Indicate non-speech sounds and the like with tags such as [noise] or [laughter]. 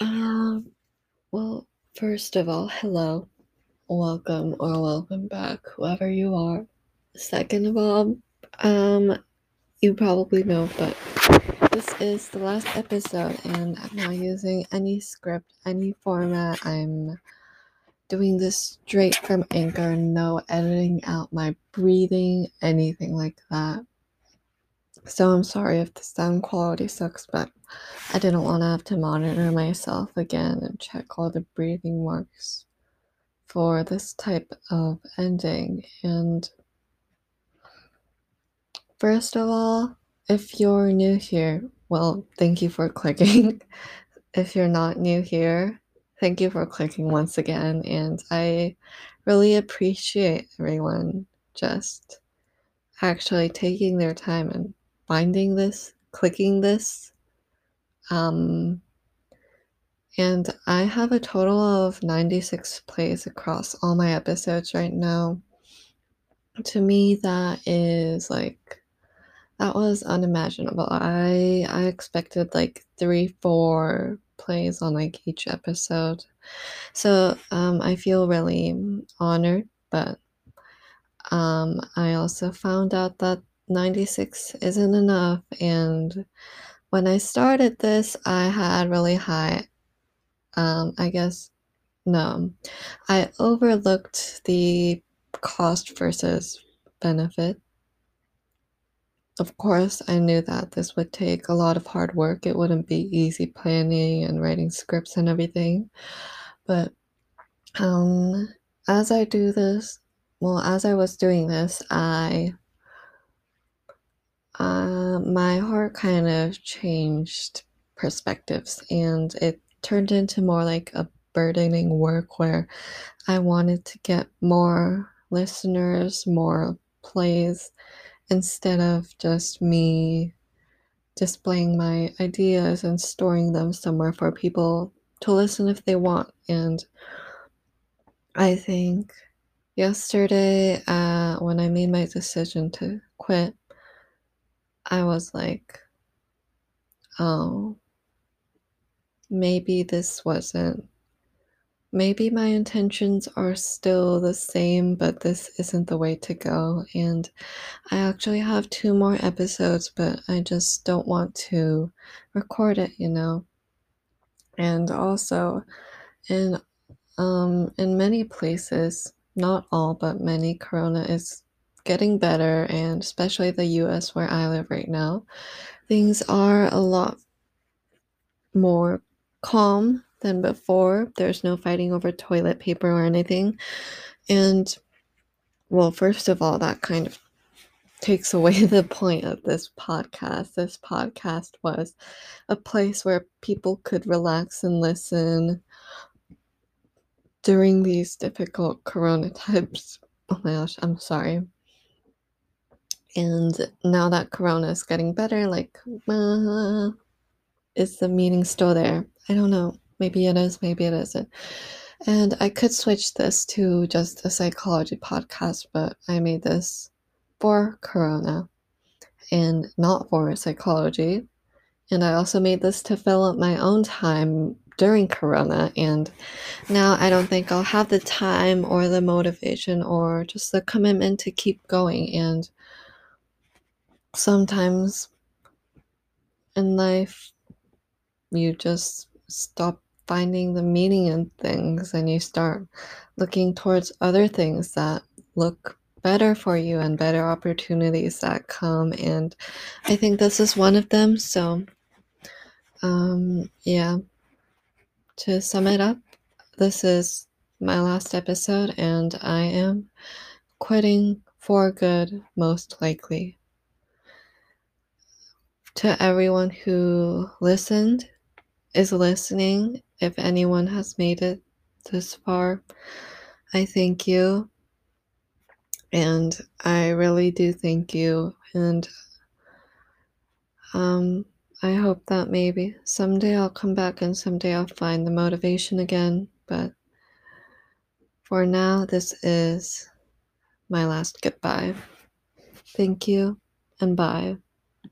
Um, well, first of all, hello, welcome or welcome back, whoever you are. Second of all, um, you probably know, but this is the last episode, and I'm not using any script, any format. I'm doing this straight from Anchor, no editing out my breathing, anything like that. So I'm sorry if the sound quality sucks, but I didn't want to have to monitor myself again and check all the breathing marks for this type of ending. And first of all, if you're new here, well, thank you for [laughs] clicking. if you're not new here, thank you for clicking once again. And I really appreciate everyone just actually taking their time and finding this, clicking this. Um, and I have a total of 96 plays across all my episodes right now. To me, that is like that was unimaginable. I I expected like three, four plays on like each episode. So um, I feel really honored, but um, I also found out that 96 isn't enough. And when I started this, I had really high, um, I guess, no, I overlooked the cost versus benefit. Of course, I knew that this would take a lot of hard work. It wouldn't be easy planning and writing scripts and everything. But um, as I do this, well, as I was doing this, I uh, my heart kind of changed perspectives and it turned into more like a burdening work where I wanted to get more listeners, more plays, instead of just me displaying my ideas and storing them somewhere for people to listen if they want. And I think yesterday, uh, when I made my decision to quit, I was like, oh, maybe this wasn't. Maybe my intentions are still the same, but this isn't the way to go. And I actually have two more episodes, but I just don't want to record it, you know. And also, in um, in many places, not all, but many, Corona is getting better, and especially the US where I live right now, things are a lot more calm than before. There's no fighting over toilet paper or anything. And, well, first of all, that kind of takes away [laughs] the point of this podcast. This podcast was a place where people could relax and listen during these difficult corona [laughs] times. Oh my gosh, I'm sorry. And now that corona is getting better, like, uh, is the meaning still there? I don't know. Maybe it is, maybe it isn't. And I could switch this to just a psychology podcast, but I made this for Corona and not for psychology. And I also made this to fill up my own time during Corona. And now I don't think I'll have the time or the motivation or just the commitment to keep going. And sometimes in life, you just stop finding the meaning in things and you start looking towards other things that look better for you and better opportunities that come. And i think this is one of them. So um yeah to sum it up this is my last episode and i am quitting for good most likely to everyone who listened is listening if anyone has made it this far i thank you and I really do thank you. And um, I hope that maybe someday I'll come back and someday I'll find the motivation again. But for now, this is my last goodbye. Thank you and bye.